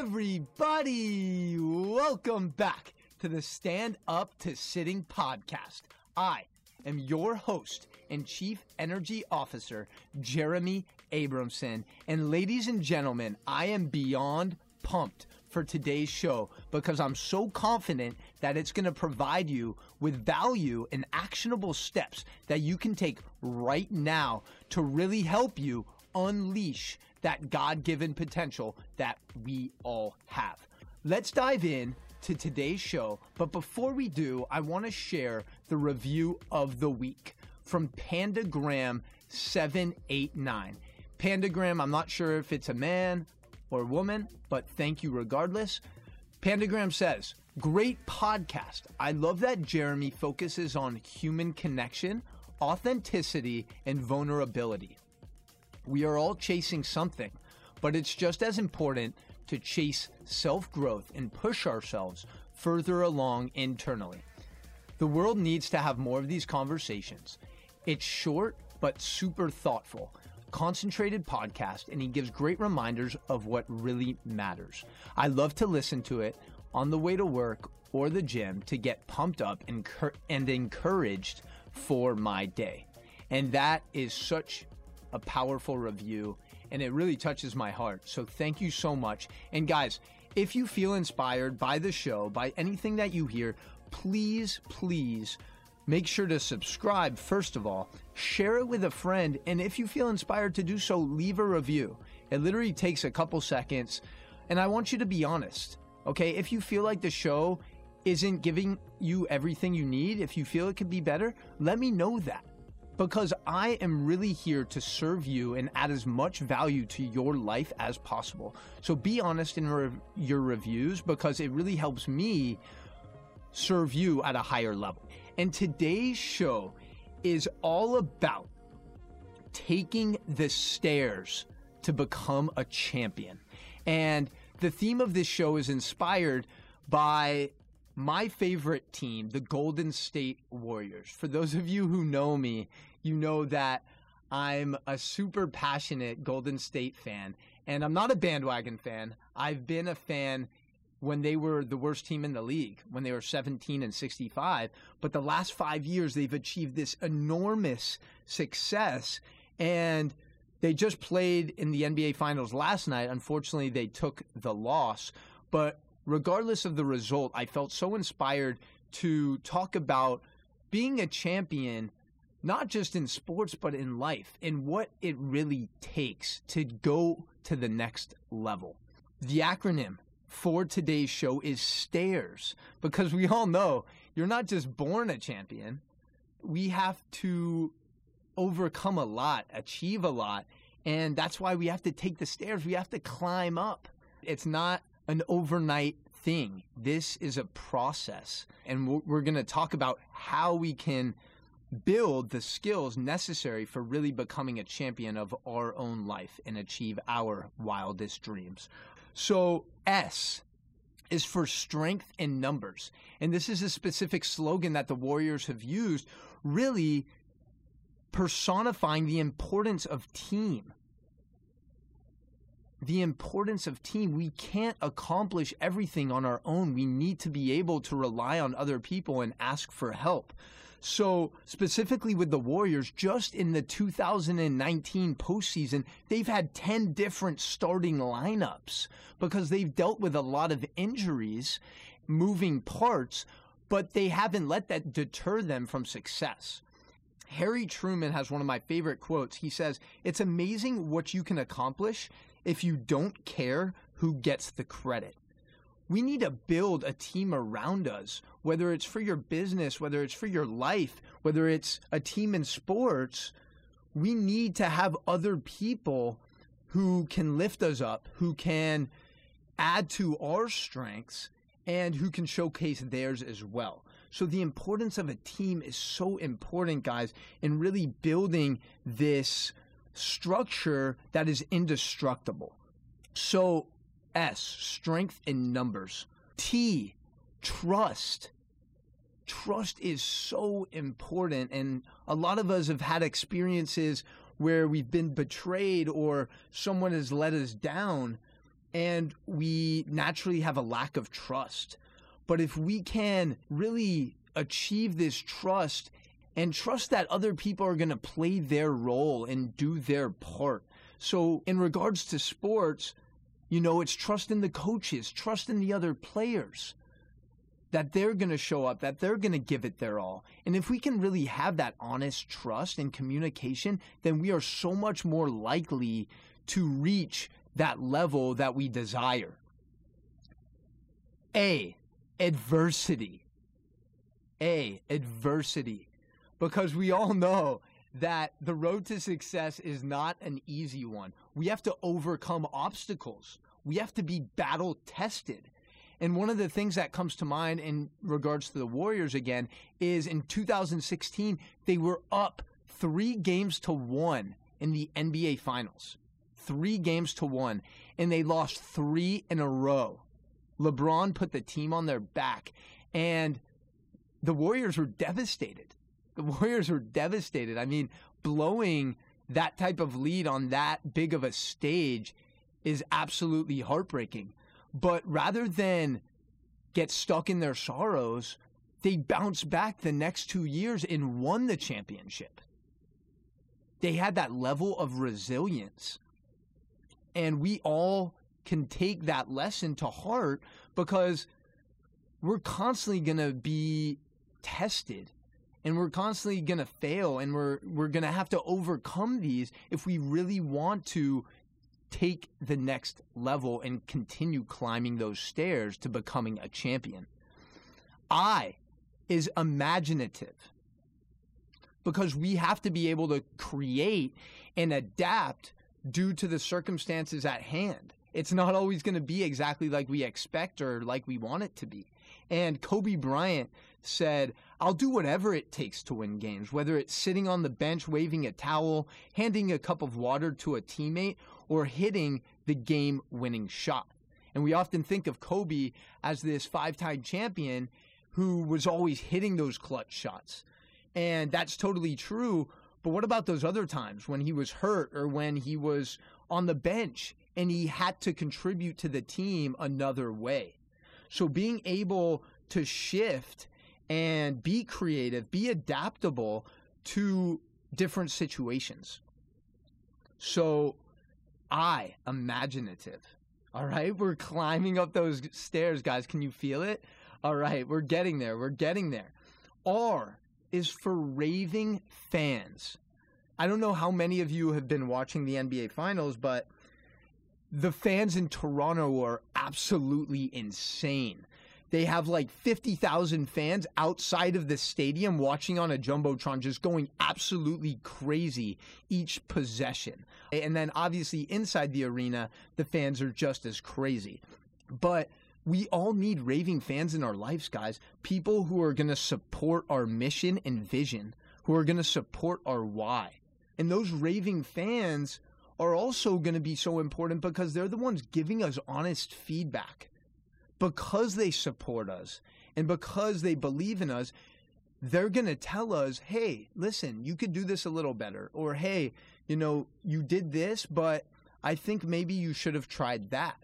everybody. Welcome back to the Stand Up to Sitting podcast. I am your host and Chief Energy Officer, Jeremy Abramson. And ladies and gentlemen, I am beyond pumped for today's show because I'm so confident that it's going to provide you with value and actionable steps that you can take right now to really help you unleash that God given potential that we all have. Let's dive in to today's show. But before we do, I want to share the review of the week from Pandagram 789. Pandagram, I'm not sure if it's a man, or a woman, but thank you regardless. Pandagram says, Great podcast. I love that Jeremy focuses on human connection, authenticity, and vulnerability. We are all chasing something, but it's just as important to chase self growth and push ourselves further along internally. The world needs to have more of these conversations. It's short, but super thoughtful concentrated podcast, and he gives great reminders of what really matters. I love to listen to it on the way to work or the gym to get pumped up and, and encouraged for my day. And that is such a powerful review, and it really touches my heart. So thank you so much. And guys, if you feel inspired by the show, by anything that you hear, please, please Make sure to subscribe, first of all, share it with a friend, and if you feel inspired to do so, leave a review. It literally takes a couple seconds, and I want you to be honest. Okay, if you feel like the show isn't giving you everything you need, if you feel it could be better, let me know that. Because I am really here to serve you and add as much value to your life as possible. So be honest in re- your reviews because it really helps me serve you at a higher level. And today's show is all about taking the stairs to become a champion. And the theme of this show is inspired by my favorite team, the Golden State Warriors. For those of you who know me, you know that I'm a super passionate Golden State fan. And I'm not a bandwagon fan. I've been a fan when they were the worst team in the league, when they were 17 and 65. But the last five years, they've achieved this enormous success. And they just played in the NBA Finals last night. Unfortunately, they took the loss. But regardless of the result, I felt so inspired to talk about being a champion, not just in sports, but in life, and what it really takes to go to the next level. The acronym for today's show is stairs because we all know you're not just born a champion. We have to overcome a lot, achieve a lot, and that's why we have to take the stairs. We have to climb up. It's not an overnight thing. This is a process, and we're going to talk about how we can build the skills necessary for really becoming a champion of our own life and achieve our wildest dreams. So, S is for strength in numbers. And this is a specific slogan that the Warriors have used, really personifying the importance of team. The importance of team. We can't accomplish everything on our own. We need to be able to rely on other people and ask for help. So, specifically with the Warriors, just in the 2019 postseason, they've had 10 different starting lineups because they've dealt with a lot of injuries, moving parts, but they haven't let that deter them from success. Harry Truman has one of my favorite quotes. He says, It's amazing what you can accomplish if you don't care who gets the credit we need to build a team around us, whether it's for your business, whether it's for your life, whether it's a team in sports. We need to have other people who can lift us up, who can add to our strengths, and who can showcase theirs as well. So, the importance of a team is so important, guys, in really building this structure that is indestructible. So, S, strength in numbers. T, trust. Trust is so important. And a lot of us have had experiences where we've been betrayed or someone has let us down. and we naturally have a lack of trust. But if we can really achieve this trust and trust that other people are going to play their role and do their part. So, in regards to sports, you know, it's trust in the coaches, trust in the other players that they're going to show up, that they're going to give it their all. And if we can really have that honest trust and communication, then we are so much more likely to reach that level that we desire. A, adversity. A, adversity. Because we all know that the road to success is not an easy one. We have to overcome obstacles. We have to be battle tested. And one of the things that comes to mind in regards to the Warriors again is in 2016, they were up three games to one in the NBA Finals. Three games to one. And they lost three in a row. LeBron put the team on their back. And the Warriors were devastated. The Warriors were devastated. I mean, blowing that type of lead on that big of a stage is absolutely heartbreaking. But rather than get stuck in their sorrows, they bounced back the next two years and won the championship. They had that level of resilience. And we all can take that lesson to heart because we're constantly going to be tested and we're constantly going to fail and we're we're going to have to overcome these if we really want to take the next level and continue climbing those stairs to becoming a champion. I is imaginative because we have to be able to create and adapt due to the circumstances at hand. It's not always going to be exactly like we expect or like we want it to be. And Kobe Bryant said, I'll do whatever it takes to win games, whether it's sitting on the bench waving a towel, handing a cup of water to a teammate, or hitting the game winning shot. And we often think of Kobe as this five time champion who was always hitting those clutch shots. And that's totally true. But what about those other times when he was hurt or when he was on the bench and he had to contribute to the team another way? So being able to shift and be creative, be adaptable to different situations. So I, imaginative. All right, we're climbing up those stairs, guys. Can you feel it? All right, we're getting there. We're getting there. R is for raving fans. I don't know how many of you have been watching the NBA Finals, but the fans in Toronto are absolutely insane. They have like 50,000 fans outside of the stadium watching on a Jumbotron, just going absolutely crazy each possession. And then obviously inside the arena, the fans are just as crazy. But we all need raving fans in our lives, guys. People who are going to support our mission and vision, who are going to support our why. And those raving fans are also going to be so important because they're the ones giving us honest feedback because they support us and because they believe in us, they're going to tell us, hey, listen, you could do this a little better. Or, hey, you know, you did this, but I think maybe you should have tried that.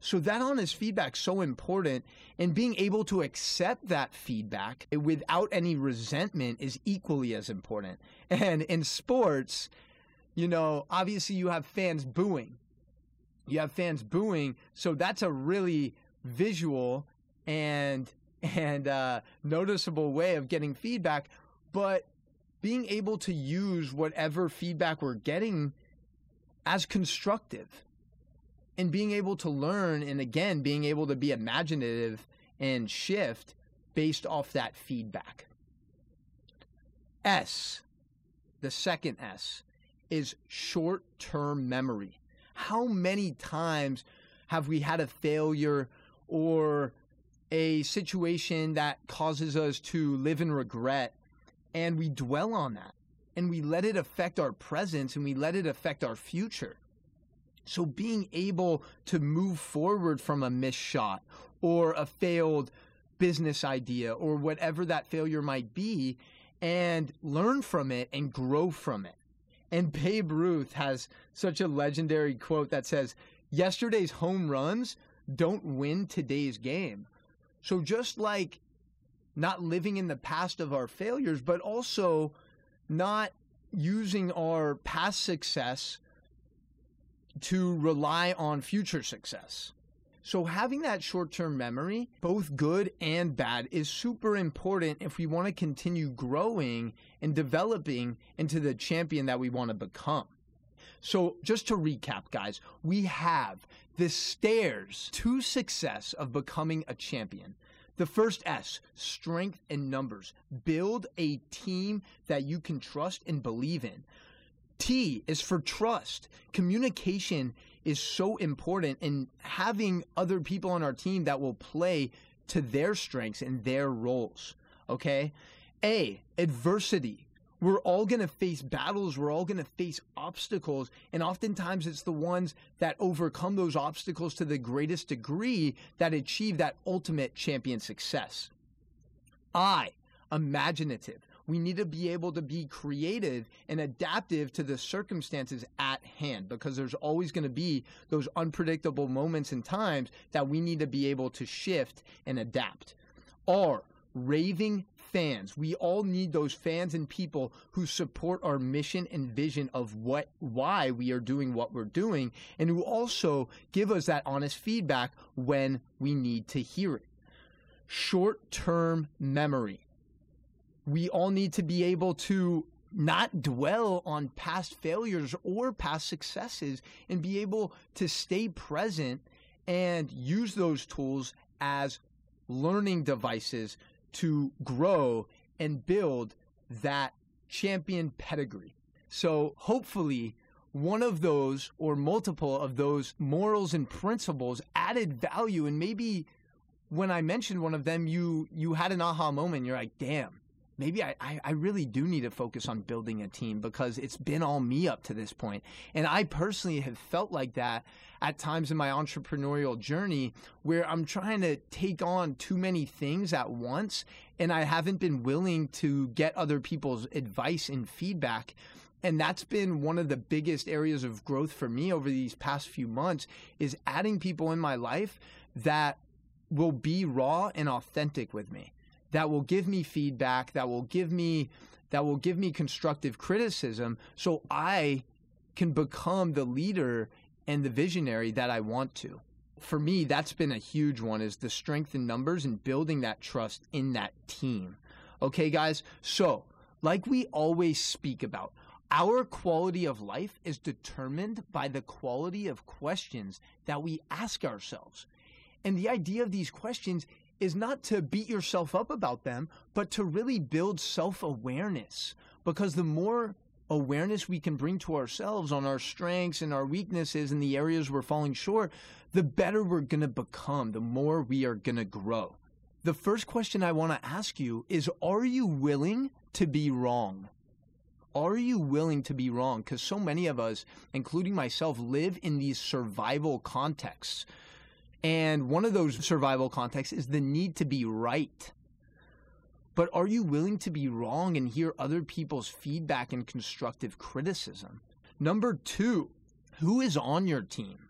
So that honest feedback so important and being able to accept that feedback without any resentment is equally as important. And in sports, you know, obviously you have fans booing. You have fans booing, so that's a really visual and and uh, noticeable way of getting feedback, but being able to use whatever feedback we're getting as constructive and being able to learn and again being able to be imaginative and shift based off that feedback. S, the second S, is short term memory. How many times have we had a failure or a situation that causes us to live in regret and we dwell on that and we let it affect our presence and we let it affect our future. So being able to move forward from a missed shot or a failed business idea or whatever that failure might be and learn from it and grow from it. And Babe Ruth has such a legendary quote that says, Yesterday's home runs don't win today's game. So just like not living in the past of our failures, but also not using our past success to rely on future success. So, having that short term memory, both good and bad, is super important if we want to continue growing and developing into the champion that we want to become. So, just to recap, guys, we have the stairs to success of becoming a champion. The first S, strength and numbers. Build a team that you can trust and believe in. T is for trust. Communication is so important and having other people on our team that will play to their strengths and their roles. Okay. A, adversity. We're all going to face battles. We're all going to face obstacles. And oftentimes it's the ones that overcome those obstacles to the greatest degree that achieve that ultimate champion success. I, imaginative. We need to be able to be creative and adaptive to the circumstances at hand because there's always going to be those unpredictable moments and times that we need to be able to shift and adapt. R, raving fans. We all need those fans and people who support our mission and vision of what why we are doing what we're doing and who also give us that honest feedback when we need to hear it. Short-term memory we all need to be able to not dwell on past failures or past successes and be able to stay present and use those tools as learning devices to grow and build that champion pedigree. So hopefully, one of those or multiple of those morals and principles added value and maybe when I mentioned one of them you you had an aha moment you're like damn maybe I, I, really do need to focus on building a team because it's been all me up to this point. And I personally have felt like that at times in my entrepreneurial journey where I'm trying to take on too many things at once and I haven't been willing to get other people's advice and feedback. And that's been one of the biggest areas of growth for me over these past few months is adding people in my life that will be raw and authentic with me that will give me feedback, that will give me that will give me constructive criticism so I can become the leader and the visionary that I want to. For me, that's been a huge one is the strength in numbers and building that trust in that team. Okay, guys? So, like we always speak about, our quality of life is determined by the quality of questions that we ask ourselves. And the idea of these questions is not to beat yourself up about them, but to really build self awareness. Because the more awareness we can bring to ourselves on our strengths and our weaknesses and the areas we're falling short, the better we're going to become, the more we are going to grow. The first question I want to ask you is Are you willing to be wrong? Are you willing to be wrong? Because so many of us, including myself, live in these survival contexts and one of those survival contexts is the need to be right. But are you willing to be wrong and hear other people's feedback and constructive criticism? Number two, who is on your team?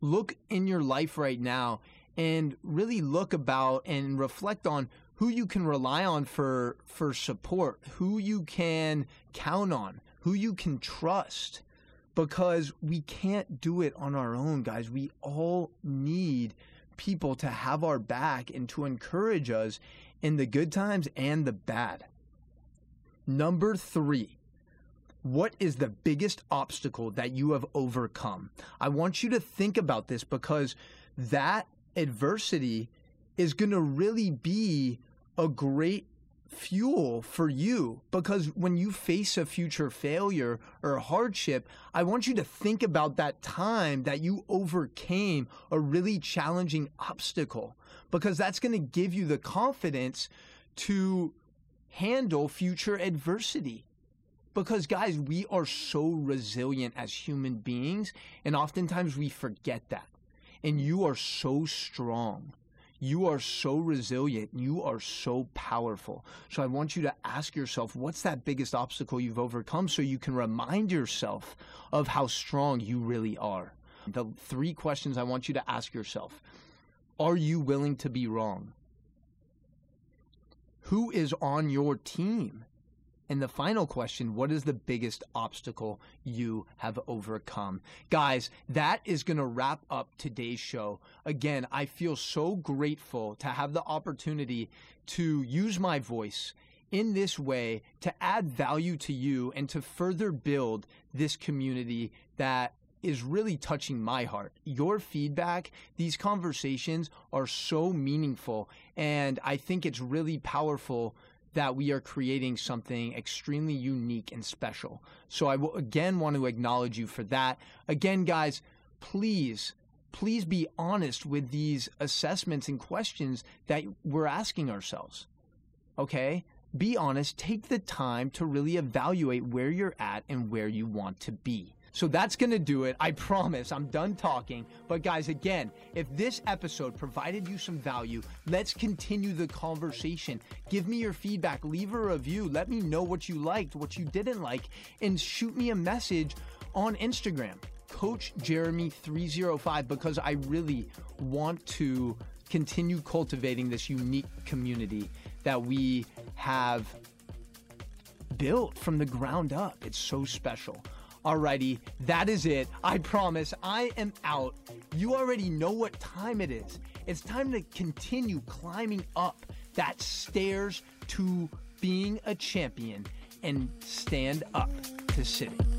Look in your life right now and really look about and reflect on who you can rely on for for support, who you can count on, who you can trust because we can't do it on our own, guys. We all need people to have our back and to encourage us in the good times and the bad. Number three, what is the biggest obstacle that you have overcome? I want you to think about this because that adversity is going to really be a great fuel for you because when you face a future failure or hardship, I want you to think about that time that you overcame a really challenging obstacle because that's going to give you the confidence to handle future adversity. Because, guys, we are so resilient as human beings, and oftentimes we forget that. And you are so strong. You are so resilient. You are so powerful. So I want you to ask yourself, what's that biggest obstacle you've overcome so you can remind yourself of how strong you really are. The three questions I want you to ask yourself Are you willing to be wrong? Who is on your team? And the final question what is the biggest obstacle you have overcome? Guys, that is going to wrap up today's show. Again, I feel so grateful to have the opportunity to use my voice in this way to add value to you and to further build this community that is really touching my heart. Your feedback, these conversations are so meaningful. And I think it's really powerful that we are creating something extremely unique and special. So I will again want to acknowledge you for that. Again, guys, please, please be honest with these assessments and questions that we're asking ourselves. Okay? Be honest, take the time to really evaluate where you're at and where you want to be. So that's going to do it. I promise. I'm done talking. But guys, again, if this episode provided you some value, let's continue the conversation. Give me your feedback, leave a review, let me know what you liked, what you didn't like, and shoot me a message on Instagram. Coach Jeremy 305 because I really want to continue cultivating this unique community that we have built from the ground up. It's so special. Alrighty, that is it. I promise I am out. You already know what time it is. It's time to continue climbing up that stairs to being a champion and stand up to sitting.